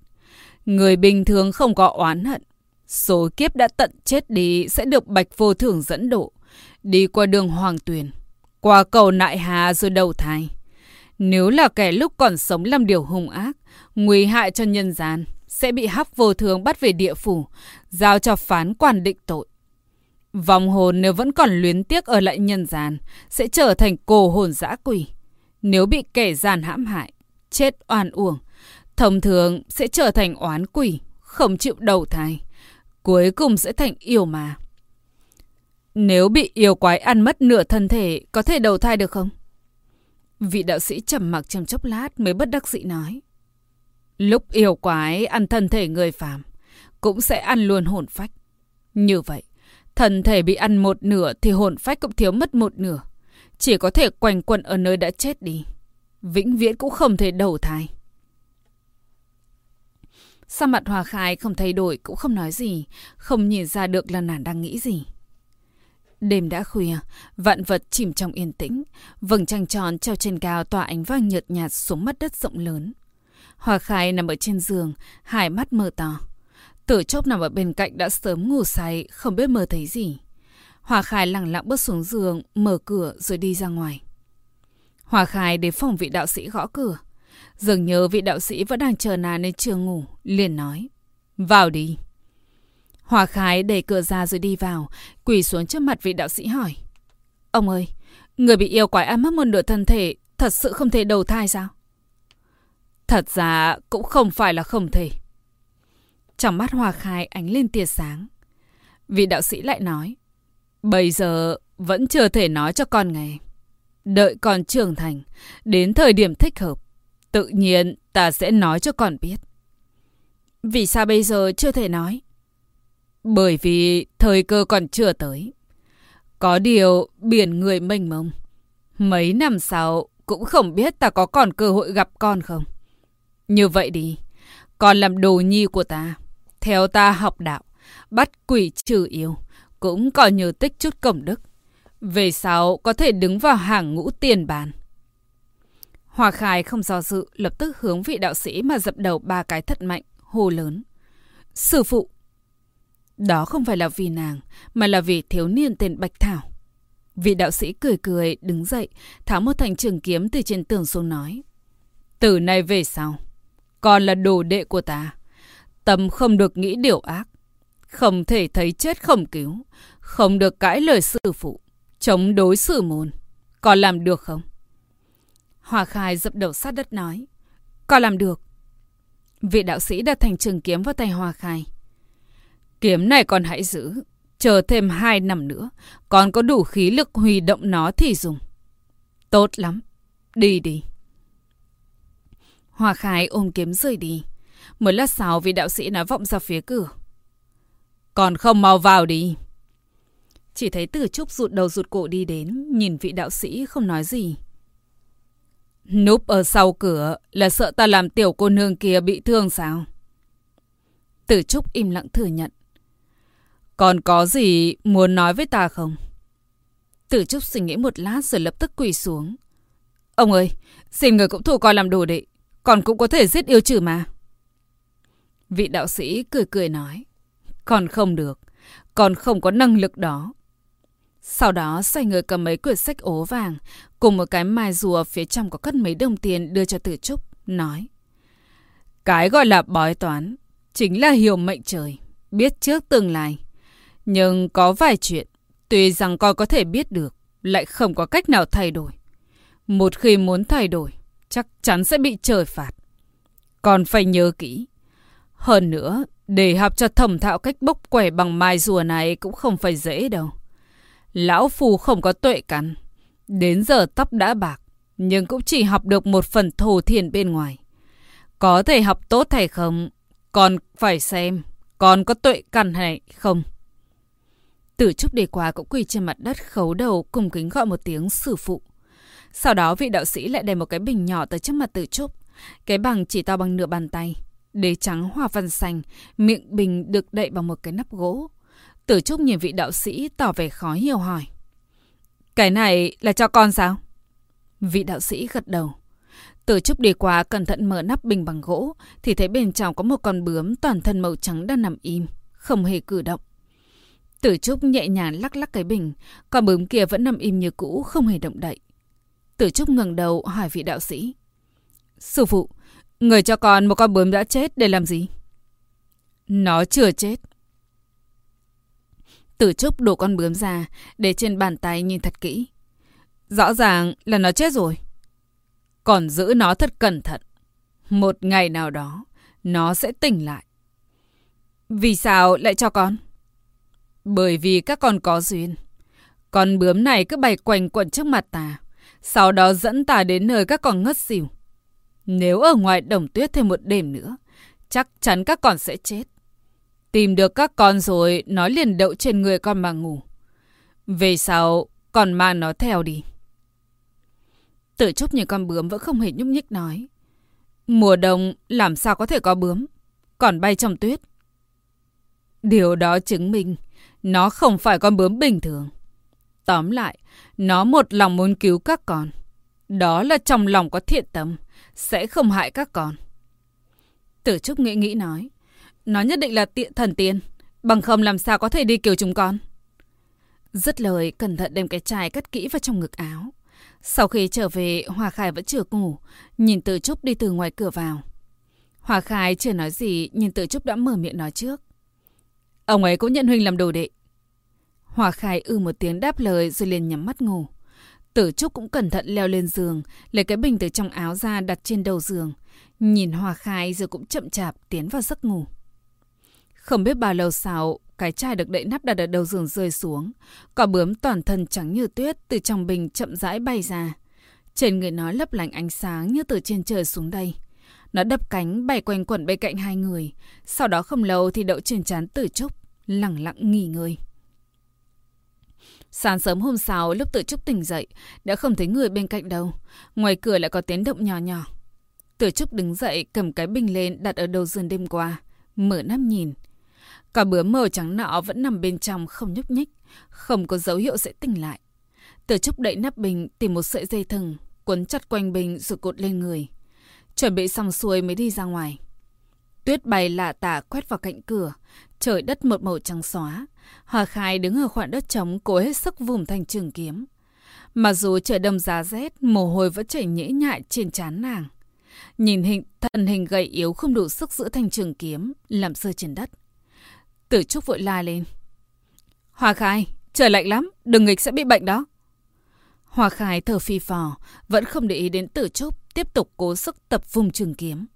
S1: Người bình thường không có oán hận. Số kiếp đã tận chết đi sẽ được bạch vô thường dẫn độ. Đi qua đường hoàng tuyền, qua cầu nại hà rồi đầu thai. Nếu là kẻ lúc còn sống làm điều hung ác, nguy hại cho nhân gian, sẽ bị hắc vô thường bắt về địa phủ, giao cho phán quan định tội. Vòng hồn nếu vẫn còn luyến tiếc ở lại nhân gian, sẽ trở thành cổ hồn dã quỷ. Nếu bị kẻ gian hãm hại, chết oan uổng, thông thường sẽ trở thành oán quỷ, không chịu đầu thai. Cuối cùng sẽ thành yêu mà. nếu bị yêu quái ăn mất nửa thân thể, có thể đầu thai được không? Vị đạo sĩ trầm mặc trong chốc lát mới bất đắc dĩ nói. Lúc yêu quái ăn thân thể người phàm, cũng sẽ ăn luôn hồn phách. Như vậy, thần thể bị ăn một nửa thì hồn phách cũng thiếu mất một nửa. Chỉ có thể quanh quẩn ở nơi đã chết đi. Vĩnh viễn cũng không thể đầu thai. Sao mặt Hòa Khai không thay đổi cũng không nói gì, không nhìn ra được là nàng đang nghĩ gì. Đêm đã khuya, vạn vật chìm trong yên tĩnh, vầng trăng tròn treo trên cao tỏa ánh vàng nhợt nhạt xuống mắt đất rộng lớn. Hòa Khai nằm ở trên giường, hai mắt mờ to. Tử chốc nằm ở bên cạnh đã sớm ngủ say, không biết mơ thấy gì. Hòa Khai lặng lặng bước xuống giường, mở cửa rồi đi ra ngoài. Hòa Khai đến phòng vị đạo sĩ gõ cửa. Dường nhớ vị đạo sĩ vẫn đang chờ nàng nên chưa ngủ, liền nói. Vào đi. Hòa Khai đẩy cửa ra rồi đi vào, quỳ xuống trước mặt vị đạo sĩ hỏi. Ông ơi, người bị yêu quái ăn mất một nửa thân thể, thật sự không thể đầu thai sao? Thật ra cũng không phải là không thể. Trong mắt Hòa Khai ánh lên tia sáng. Vị đạo sĩ lại nói. Bây giờ vẫn chưa thể nói cho con nghe. Đợi con trưởng thành, đến thời điểm thích hợp, tự nhiên ta sẽ nói cho con biết. Vì sao bây giờ chưa thể nói? Bởi vì thời cơ còn chưa tới. Có điều biển người mênh mông. Mấy năm sau cũng không biết ta có còn cơ hội gặp con không. Như vậy đi, con làm đồ nhi của ta. Theo ta học đạo, bắt quỷ trừ yêu, cũng còn nhờ tích chút cổng đức. Về sau có thể đứng vào hàng ngũ tiền bàn. Hòa Khai không do dự, lập tức hướng vị đạo sĩ mà dập đầu ba cái thật mạnh, hô lớn. Sư phụ! Đó không phải là vì nàng, mà là vì thiếu niên tên Bạch Thảo. Vị đạo sĩ cười cười, đứng dậy, tháo một thành trường kiếm từ trên tường xuống nói. Từ nay về sau, còn là đồ đệ của ta. Tâm không được nghĩ điều ác. Không thể thấy chết không cứu. Không được cãi lời sư phụ. Chống đối sư môn. Có làm được không? Hòa khai dập đầu sát đất nói. Có làm được. Vị đạo sĩ đặt thành trường kiếm vào tay Hòa khai. Kiếm này con hãy giữ. Chờ thêm hai năm nữa. Con có đủ khí lực huy động nó thì dùng. Tốt lắm. Đi đi. Hòa khai ôm kiếm rời đi. Mới lát sau vị đạo sĩ nói vọng ra phía cửa. Còn không mau vào đi. Chỉ thấy tử trúc rụt đầu rụt cổ đi đến, nhìn vị đạo sĩ không nói gì. Núp ở sau cửa là sợ ta làm tiểu cô nương kia bị thương sao? Tử trúc im lặng thừa nhận. Còn có gì muốn nói với ta không? Tử trúc suy nghĩ một lát rồi lập tức quỳ xuống. Ông ơi, xin người cũng thu coi làm đồ đệ. Còn cũng có thể giết yêu trừ mà. Vị đạo sĩ cười cười nói. Còn không được. Còn không có năng lực đó. Sau đó, xoay người cầm mấy quyển sách ố vàng, cùng một cái mai rùa phía trong có cất mấy đồng tiền đưa cho tử trúc. Nói. Cái gọi là bói toán chính là hiểu mệnh trời. Biết trước tương lai. Nhưng có vài chuyện, tuy rằng con có thể biết được, lại không có cách nào thay đổi. Một khi muốn thay đổi, chắc chắn sẽ bị trời phạt. Còn phải nhớ kỹ. Hơn nữa, để học cho thẩm thạo cách bốc quẻ bằng mai rùa này cũng không phải dễ đâu. Lão Phù không có tuệ cắn. Đến giờ tóc đã bạc, nhưng cũng chỉ học được một phần thổ thiền bên ngoài. Có thể học tốt hay không, còn phải xem, còn có tuệ căn hay không. Tử Trúc đề quà cũng quỳ trên mặt đất khấu đầu cùng kính gọi một tiếng sư phụ. Sau đó vị đạo sĩ lại đem một cái bình nhỏ tới trước mặt Tử Trúc. Cái bằng chỉ to bằng nửa bàn tay. Đế trắng hoa văn xanh, miệng bình được đậy bằng một cái nắp gỗ. Tử Trúc nhìn vị đạo sĩ tỏ vẻ khó hiểu hỏi. Cái này là cho con sao? Vị đạo sĩ gật đầu. Tử Trúc đi qua cẩn thận mở nắp bình bằng gỗ thì thấy bên trong có một con bướm toàn thân màu trắng đang nằm im, không hề cử động. Tử Trúc nhẹ nhàng lắc lắc cái bình, con bướm kia vẫn nằm im như cũ, không hề động đậy. Tử Trúc ngẩng đầu hỏi vị đạo sĩ. Sư phụ, người cho con một con bướm đã chết để làm gì? Nó chưa chết. Tử Trúc đổ con bướm ra, để trên bàn tay nhìn thật kỹ. Rõ ràng là nó chết rồi. Còn giữ nó thật cẩn thận. Một ngày nào đó, nó sẽ tỉnh lại. Vì sao lại cho con? Bởi vì các con có duyên. Con bướm này cứ bay quanh quẩn trước mặt ta. Sau đó dẫn ta đến nơi các con ngất xỉu. Nếu ở ngoài đồng tuyết thêm một đêm nữa, chắc chắn các con sẽ chết. Tìm được các con rồi, nó liền đậu trên người con mà ngủ. Về sau, còn mang nó theo đi. Tử Trúc như con bướm vẫn không hề nhúc nhích nói. Mùa đông làm sao có thể có bướm, còn bay trong tuyết. Điều đó chứng minh nó không phải con bướm bình thường. Tóm lại, nó một lòng muốn cứu các con. Đó là trong lòng có thiện tâm, sẽ không hại các con. Tử Trúc nghĩ nghĩ nói. Nó nhất định là tiện thần tiên, bằng không làm sao có thể đi cứu chúng con. Dứt lời, cẩn thận đem cái chai cất kỹ vào trong ngực áo. Sau khi trở về, Hòa Khải vẫn chưa ngủ, nhìn Tử Trúc đi từ ngoài cửa vào. Hòa Khải chưa nói gì, nhìn Tử Trúc đã mở miệng nói trước. Ông ấy cũng nhận Huynh làm đồ đệ. Hòa Khải ư một tiếng đáp lời rồi liền nhắm mắt ngủ. Tử Trúc cũng cẩn thận leo lên giường, lấy cái bình từ trong áo ra đặt trên đầu giường. Nhìn Hòa Khai rồi cũng chậm chạp tiến vào giấc ngủ. Không biết bao lâu sau, cái chai được đậy nắp đặt ở đầu giường rơi xuống. cỏ bướm toàn thân trắng như tuyết từ trong bình chậm rãi bay ra. Trên người nó lấp lánh ánh sáng như từ trên trời xuống đây. Nó đập cánh bay quanh quẩn bên cạnh hai người. Sau đó không lâu thì đậu trên trán tử trúc, lặng lặng nghỉ ngơi. Sáng sớm hôm sau, lúc tự trúc tỉnh dậy, đã không thấy người bên cạnh đâu. Ngoài cửa lại có tiếng động nhỏ nhỏ. Tử trúc đứng dậy, cầm cái bình lên đặt ở đầu giường đêm qua. Mở nắp nhìn. Cả bướm màu trắng nọ vẫn nằm bên trong không nhúc nhích, không có dấu hiệu sẽ tỉnh lại. Tử trúc đậy nắp bình, tìm một sợi dây thừng, quấn chặt quanh bình rồi cột lên người. Chuẩn bị xong xuôi mới đi ra ngoài. Tuyết bay lạ tả quét vào cạnh cửa, trời đất một màu trắng xóa. Hòa Khai đứng ở khoảng đất trống cố hết sức vùng thành trường kiếm. Mặc dù trời đông giá rét, mồ hôi vẫn chảy nhễ nhại trên trán nàng. Nhìn hình thân hình gầy yếu không đủ sức giữ thành trường kiếm, làm rơi trên đất. Tử Trúc vội la lên. Hòa Khai, trời lạnh lắm, đừng nghịch sẽ bị bệnh đó. Hòa Khai thở phi phò, vẫn không để ý đến Tử Trúc, tiếp tục cố sức tập vùng trường kiếm.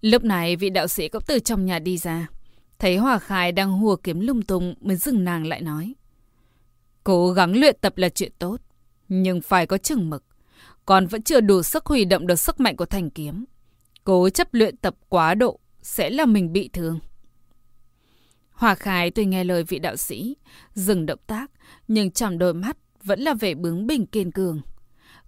S1: Lúc này vị đạo sĩ cũng từ trong nhà đi ra. Thấy Hòa Khai đang hùa kiếm lung tung mới dừng nàng lại nói. Cố gắng luyện tập là chuyện tốt, nhưng phải có chừng mực. Còn vẫn chưa đủ sức huy động được sức mạnh của thành kiếm. Cố chấp luyện tập quá độ sẽ là mình bị thương. Hòa Khai tuy nghe lời vị đạo sĩ, dừng động tác, nhưng trong đôi mắt vẫn là vẻ bướng bỉnh kiên cường.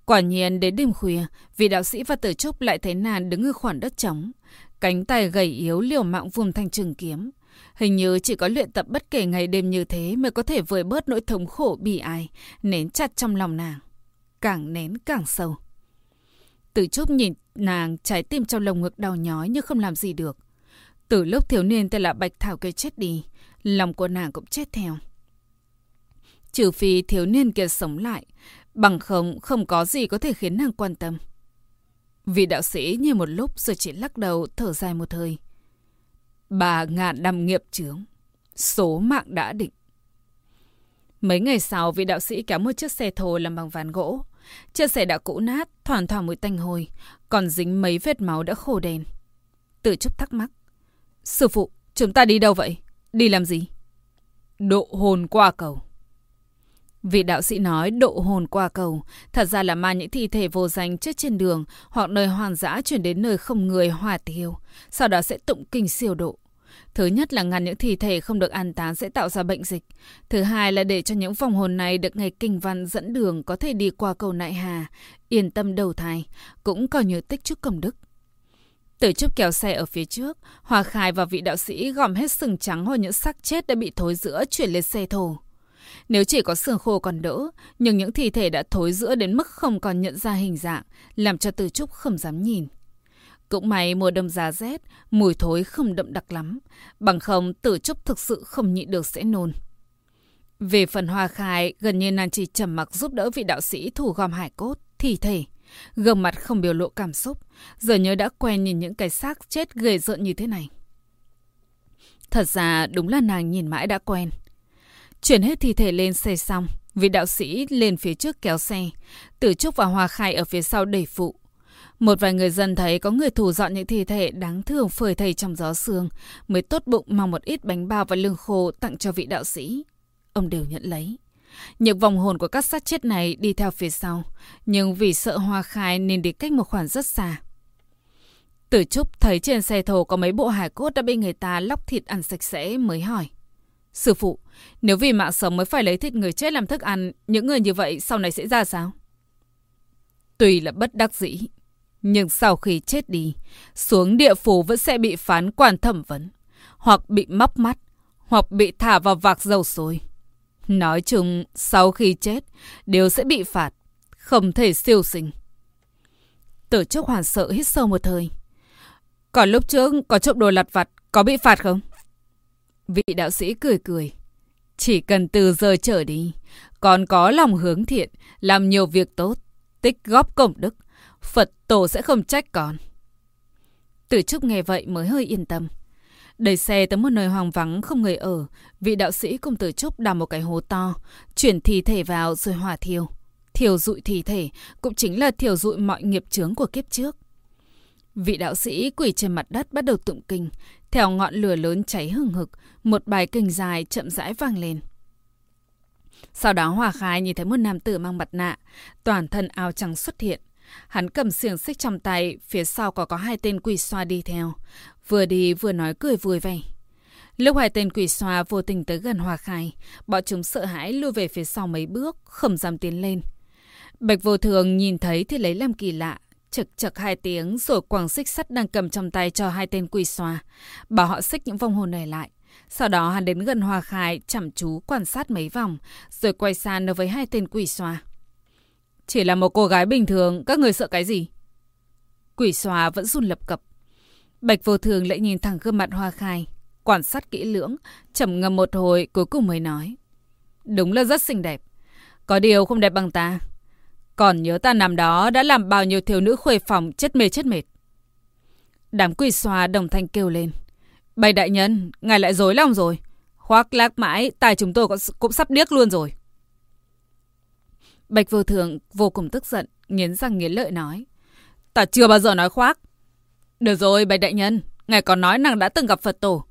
S1: Quả nhiên đến đêm khuya, vị đạo sĩ và tử trúc lại thấy nàng đứng ở khoảng đất trống. Cánh tay gầy yếu liều mạng vùng thành trường kiếm. Hình như chỉ có luyện tập bất kể ngày đêm như thế mới có thể vơi bớt nỗi thống khổ bị ai, nén chặt trong lòng nàng. Càng nén càng sâu. Từ chúc nhìn nàng trái tim trong lồng ngực đau nhói nhưng không làm gì được. Từ lúc thiếu niên tên là Bạch Thảo kia chết đi, lòng của nàng cũng chết theo. Trừ phi thiếu niên kia sống lại, bằng không không có gì có thể khiến nàng quan tâm. Vị đạo sĩ như một lúc rồi chỉ lắc đầu thở dài một hơi. Bà ngàn năm nghiệp chướng, số mạng đã định. Mấy ngày sau, vị đạo sĩ kéo một chiếc xe thồ làm bằng ván gỗ. Chiếc xe đã cũ nát, thoảng thoảng mùi tanh hôi, còn dính mấy vết máu đã khô đen. Tử Trúc thắc mắc. Sư phụ, chúng ta đi đâu vậy? Đi làm gì? Độ hồn qua cầu. Vị đạo sĩ nói độ hồn qua cầu, thật ra là mang những thi thể vô danh chết trên đường hoặc nơi hoang dã chuyển đến nơi không người hòa tiêu, sau đó sẽ tụng kinh siêu độ. Thứ nhất là ngăn những thi thể không được an táng sẽ tạo ra bệnh dịch. Thứ hai là để cho những vòng hồn này được ngày kinh văn dẫn đường có thể đi qua cầu nại hà, yên tâm đầu thai, cũng coi như tích chúc công đức. Từ trúc kéo xe ở phía trước, Hòa Khai và vị đạo sĩ gom hết sừng trắng hoặc những xác chết đã bị thối giữa chuyển lên xe thổ. Nếu chỉ có xương khô còn đỡ, nhưng những thi thể đã thối giữa đến mức không còn nhận ra hình dạng, làm cho Tử Trúc không dám nhìn. Cũng may mùa đông giá rét, mùi thối không đậm đặc lắm, bằng không Tử Trúc thực sự không nhịn được sẽ nôn. Về phần hoa khai, gần như nàng chỉ trầm mặc giúp đỡ vị đạo sĩ thủ gom hải cốt, thi thể. Gương mặt không biểu lộ cảm xúc, giờ nhớ đã quen nhìn những cái xác chết ghê rợn như thế này. Thật ra đúng là nàng nhìn mãi đã quen. Chuyển hết thi thể lên xe xong, vị đạo sĩ lên phía trước kéo xe. Tử Trúc và Hoa Khai ở phía sau đẩy phụ. Một vài người dân thấy có người thủ dọn những thi thể đáng thương phơi thầy trong gió sương, mới tốt bụng mang một ít bánh bao và lương khô tặng cho vị đạo sĩ. Ông đều nhận lấy. Những vòng hồn của các sát chết này đi theo phía sau, nhưng vì sợ Hoa Khai nên đi cách một khoảng rất xa. Tử Trúc thấy trên xe thồ có mấy bộ hải cốt đã bị người ta lóc thịt ăn sạch sẽ mới hỏi. Sư phụ, nếu vì mạng sống mới phải lấy thịt người chết làm thức ăn, những người như vậy sau này sẽ ra sao? Tuy là bất đắc dĩ, nhưng sau khi chết đi, xuống địa phủ vẫn sẽ bị phán quan thẩm vấn, hoặc bị móc mắt, hoặc bị thả vào vạc dầu sôi. Nói chung, sau khi chết, đều sẽ bị phạt, không thể siêu sinh. Tử Trúc hoàn sợ hít sâu một hơi. Còn lúc trước có trộm đồ lặt vặt, có bị phạt không? Vị đạo sĩ cười cười. Chỉ cần từ giờ trở đi, còn có lòng hướng thiện, làm nhiều việc tốt, tích góp công đức, Phật tổ sẽ không trách con. Tử Trúc nghe vậy mới hơi yên tâm. Đẩy xe tới một nơi hoang vắng không người ở, vị đạo sĩ cùng Tử Trúc đào một cái hố to, chuyển thi thể vào rồi hỏa thiêu. Thiêu dụi thi thể cũng chính là thiêu dụi mọi nghiệp chướng của kiếp trước. Vị đạo sĩ quỳ trên mặt đất bắt đầu tụng kinh, theo ngọn lửa lớn cháy hừng hực, một bài kinh dài chậm rãi vang lên. Sau đó Hòa Khai nhìn thấy một nam tử mang mặt nạ, toàn thân áo trắng xuất hiện. Hắn cầm xiềng xích trong tay, phía sau có có hai tên quỷ xoa đi theo. Vừa đi vừa nói cười vui vẻ. Lúc hai tên quỷ xoa vô tình tới gần Hòa Khai, bọn chúng sợ hãi lùi về phía sau mấy bước, không dám tiến lên. Bạch vô thường nhìn thấy thì lấy làm kỳ lạ, chực chực hai tiếng rồi quàng xích sắt đang cầm trong tay cho hai tên quỷ xoa, bảo họ xích những vong hồn này lại. Sau đó hắn đến gần Hoa Khai chăm chú quan sát mấy vòng, rồi quay sang nói với hai tên quỷ xoa. Chỉ là một cô gái bình thường, các người sợ cái gì? Quỷ xoa vẫn run lập cập. Bạch vô thường lại nhìn thẳng gương mặt Hoa Khai, quan sát kỹ lưỡng, trầm ngâm một hồi cuối cùng mới nói. Đúng là rất xinh đẹp. Có điều không đẹp bằng ta. Còn nhớ ta năm đó đã làm bao nhiêu thiếu nữ khuê phòng chết mê chết mệt. Đám quỷ xoa đồng thanh kêu lên. Bày đại nhân, ngài lại dối lòng rồi. Khoác lác mãi, tài chúng tôi cũng sắp điếc luôn rồi. Bạch vô thường vô cùng tức giận, nghiến răng nghiến lợi nói. Ta chưa bao giờ nói khoác. Được rồi, bạch đại nhân, ngài còn nói nàng đã từng gặp Phật tổ.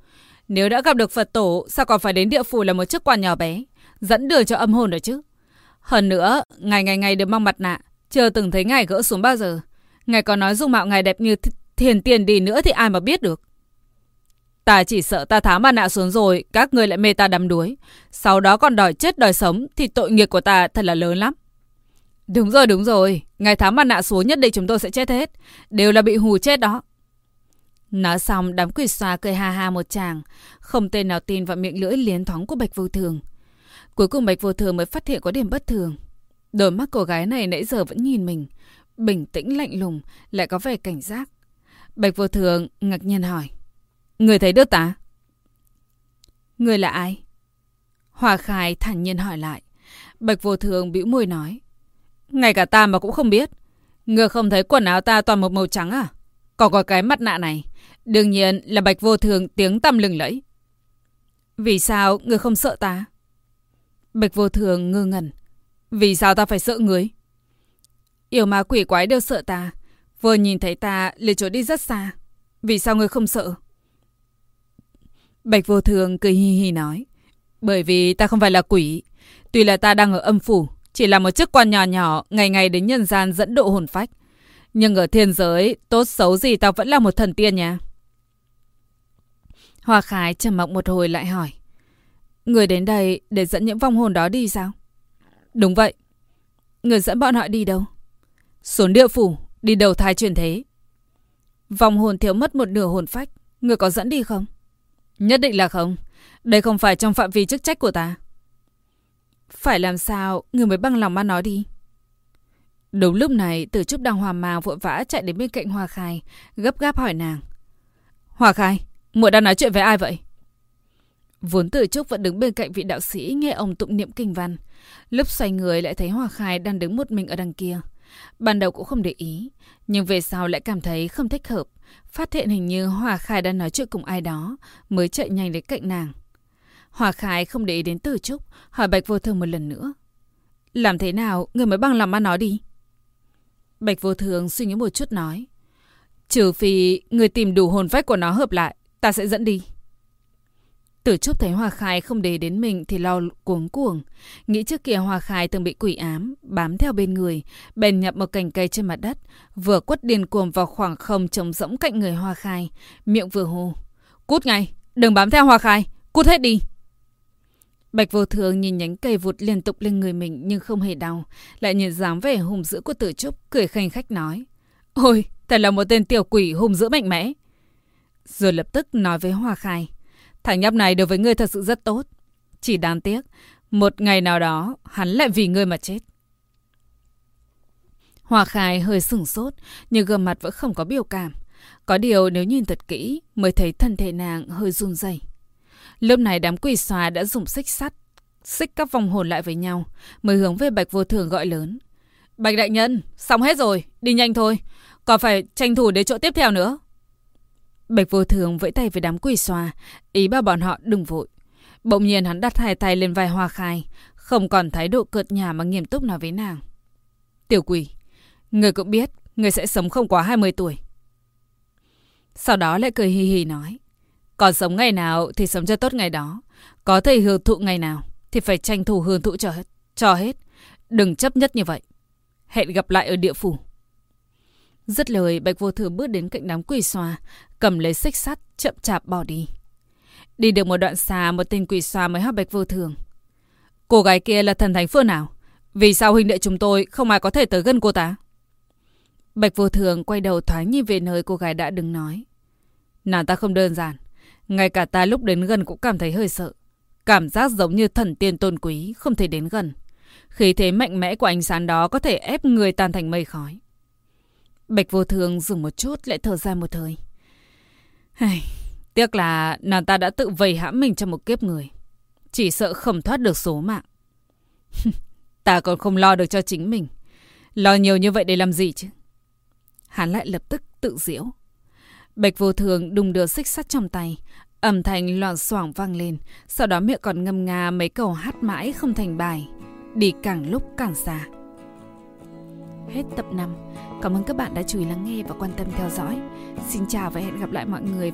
S1: Nếu đã gặp được Phật tổ, sao còn phải đến địa phủ là một chiếc quan nhỏ bé, dẫn đường cho âm hồn rồi chứ? Hơn nữa, ngài ngày ngày đều mang mặt nạ, chưa từng thấy ngài gỡ xuống bao giờ. Ngài còn nói dung mạo ngài đẹp như th thiền tiền đi nữa thì ai mà biết được. Ta chỉ sợ ta tháo mặt nạ xuống rồi, các người lại mê ta đắm đuối. Sau đó còn đòi chết đòi sống thì tội nghiệp của ta thật là lớn lắm. Đúng rồi, đúng rồi. Ngài tháo mặt nạ xuống nhất định chúng tôi sẽ chết hết. Đều là bị hù chết đó. Nói xong đám quỷ xoa cười ha ha một chàng. Không tên nào tin vào miệng lưỡi liến thoáng của Bạch Vô Thường. Cuối cùng Bạch Vô Thường mới phát hiện có điểm bất thường. Đôi mắt cô gái này nãy giờ vẫn nhìn mình. Bình tĩnh lạnh lùng, lại có vẻ cảnh giác. Bạch Vô Thường ngạc nhiên hỏi. Người thấy được ta? Người là ai? Hòa Khai thản nhiên hỏi lại. Bạch Vô Thường bĩu môi nói. Ngay cả ta mà cũng không biết. Người không thấy quần áo ta toàn một màu trắng à? Còn có cái mặt nạ này. Đương nhiên là Bạch Vô Thường tiếng tăm lừng lẫy. Vì sao người không sợ ta? Bạch vô thường ngơ ngẩn. Vì sao ta phải sợ người? Yêu ma quỷ quái đều sợ ta. Vừa nhìn thấy ta liền trốn đi rất xa. Vì sao người không sợ? Bạch vô thường cười hi hi nói. Bởi vì ta không phải là quỷ. Tuy là ta đang ở âm phủ. Chỉ là một chức quan nhỏ nhỏ ngày ngày đến nhân gian dẫn độ hồn phách. Nhưng ở thiên giới, tốt xấu gì ta vẫn là một thần tiên nha. Hoa khái trầm mặc một hồi lại hỏi. Người đến đây để dẫn những vong hồn đó đi sao? Đúng vậy. Người dẫn bọn họ đi đâu? Xuống địa phủ, đi đầu thai chuyển thế. Vong hồn thiếu mất một nửa hồn phách. Người có dẫn đi không? Nhất định là không. Đây không phải trong phạm vi chức trách của ta. Phải làm sao người mới băng lòng mà nói đi. Đúng lúc này, từ Trúc đang hòa màng vội vã chạy đến bên cạnh hòa Khai, gấp gáp hỏi nàng. Hòa Khai, muội đang nói chuyện với ai vậy? Vốn tử trúc vẫn đứng bên cạnh vị đạo sĩ nghe ông tụng niệm kinh văn. Lúc xoay người lại thấy Hòa Khai đang đứng một mình ở đằng kia. Ban đầu cũng không để ý, nhưng về sau lại cảm thấy không thích hợp. Phát hiện hình như Hòa Khai đang nói chuyện cùng ai đó, mới chạy nhanh đến cạnh nàng. Hòa Khai không để ý đến tử trúc, hỏi Bạch Vô Thường một lần nữa. Làm thế nào, người mới bằng lòng ăn nói đi. Bạch Vô Thường suy nghĩ một chút nói. Trừ phi người tìm đủ hồn phách của nó hợp lại, ta sẽ dẫn đi. Tử Trúc thấy Hoa Khai không để đến mình thì lo cuống cuồng. Nghĩ trước kia Hoa Khai từng bị quỷ ám, bám theo bên người, bèn nhập một cành cây trên mặt đất, vừa quất điên cuồng vào khoảng không trống rỗng cạnh người Hoa Khai, miệng vừa hô. Cút ngay, đừng bám theo Hoa Khai, cút hết đi. Bạch vô thường nhìn nhánh cây vụt liên tục lên người mình nhưng không hề đau, lại nhìn dáng vẻ hùng dữ của tử trúc, cười khanh khách nói. Ôi, thật là một tên tiểu quỷ hùng dữ mạnh mẽ. Rồi lập tức nói với Hoa Khai. Thằng nhóc này đối với ngươi thật sự rất tốt. Chỉ đáng tiếc, một ngày nào đó hắn lại vì ngươi mà chết. Hoa Khai hơi sửng sốt, nhưng gương mặt vẫn không có biểu cảm. Có điều nếu nhìn thật kỹ mới thấy thân thể nàng hơi run rẩy. Lúc này đám quỷ xòa đã dùng xích sắt, xích các vòng hồn lại với nhau, mới hướng về Bạch Vô Thường gọi lớn. Bạch Đại Nhân, xong hết rồi, đi nhanh thôi. Còn phải tranh thủ đến chỗ tiếp theo nữa. Bạch Vô Thường vẫy tay với đám quỷ xòa, ý bảo bọn họ đừng vội. Bỗng nhiên hắn đặt hai tay lên vai Hoa Khai, không còn thái độ cợt nhà mà nghiêm túc nói với nàng. Tiểu quỷ, người cũng biết, người sẽ sống không quá 20 tuổi. Sau đó lại cười hì hì nói. Còn sống ngày nào thì sống cho tốt ngày đó. Có thể hưởng thụ ngày nào thì phải tranh thủ hưởng thụ cho hết. Cho hết. Đừng chấp nhất như vậy. Hẹn gặp lại ở địa phủ. Dứt lời, Bạch Vô Thường bước đến cạnh đám quỷ xoa, cầm lấy xích sắt, chậm chạp bỏ đi. Đi được một đoạn xa, một tên quỷ xoa mới hỏi Bạch Vô Thường. Cô gái kia là thần thánh phương nào? Vì sao huynh đệ chúng tôi không ai có thể tới gần cô ta? Bạch Vô Thường quay đầu thoáng nhìn về nơi cô gái đã đứng nói. Nàng ta không đơn giản. Ngay cả ta lúc đến gần cũng cảm thấy hơi sợ. Cảm giác giống như thần tiên tôn quý, không thể đến gần. Khí thế mạnh mẽ của ánh sáng đó có thể ép người tan thành mây khói. Bạch vô thường dừng một chút lại thở dài một thời. Ai, tiếc là nàng ta đã tự vây hãm mình trong một kiếp người. Chỉ sợ không thoát được số mạng. ta còn không lo được cho chính mình. Lo nhiều như vậy để làm gì chứ? Hắn lại lập tức tự diễu. Bạch vô thường đùng đưa xích sắt trong tay. Âm thanh loạn xoảng vang lên. Sau đó miệng còn ngâm nga mấy câu hát mãi không thành bài. Đi càng lúc càng xa. Hết tập 5. Cảm ơn các bạn đã chú ý lắng nghe và quan tâm theo dõi. Xin chào và hẹn gặp lại mọi người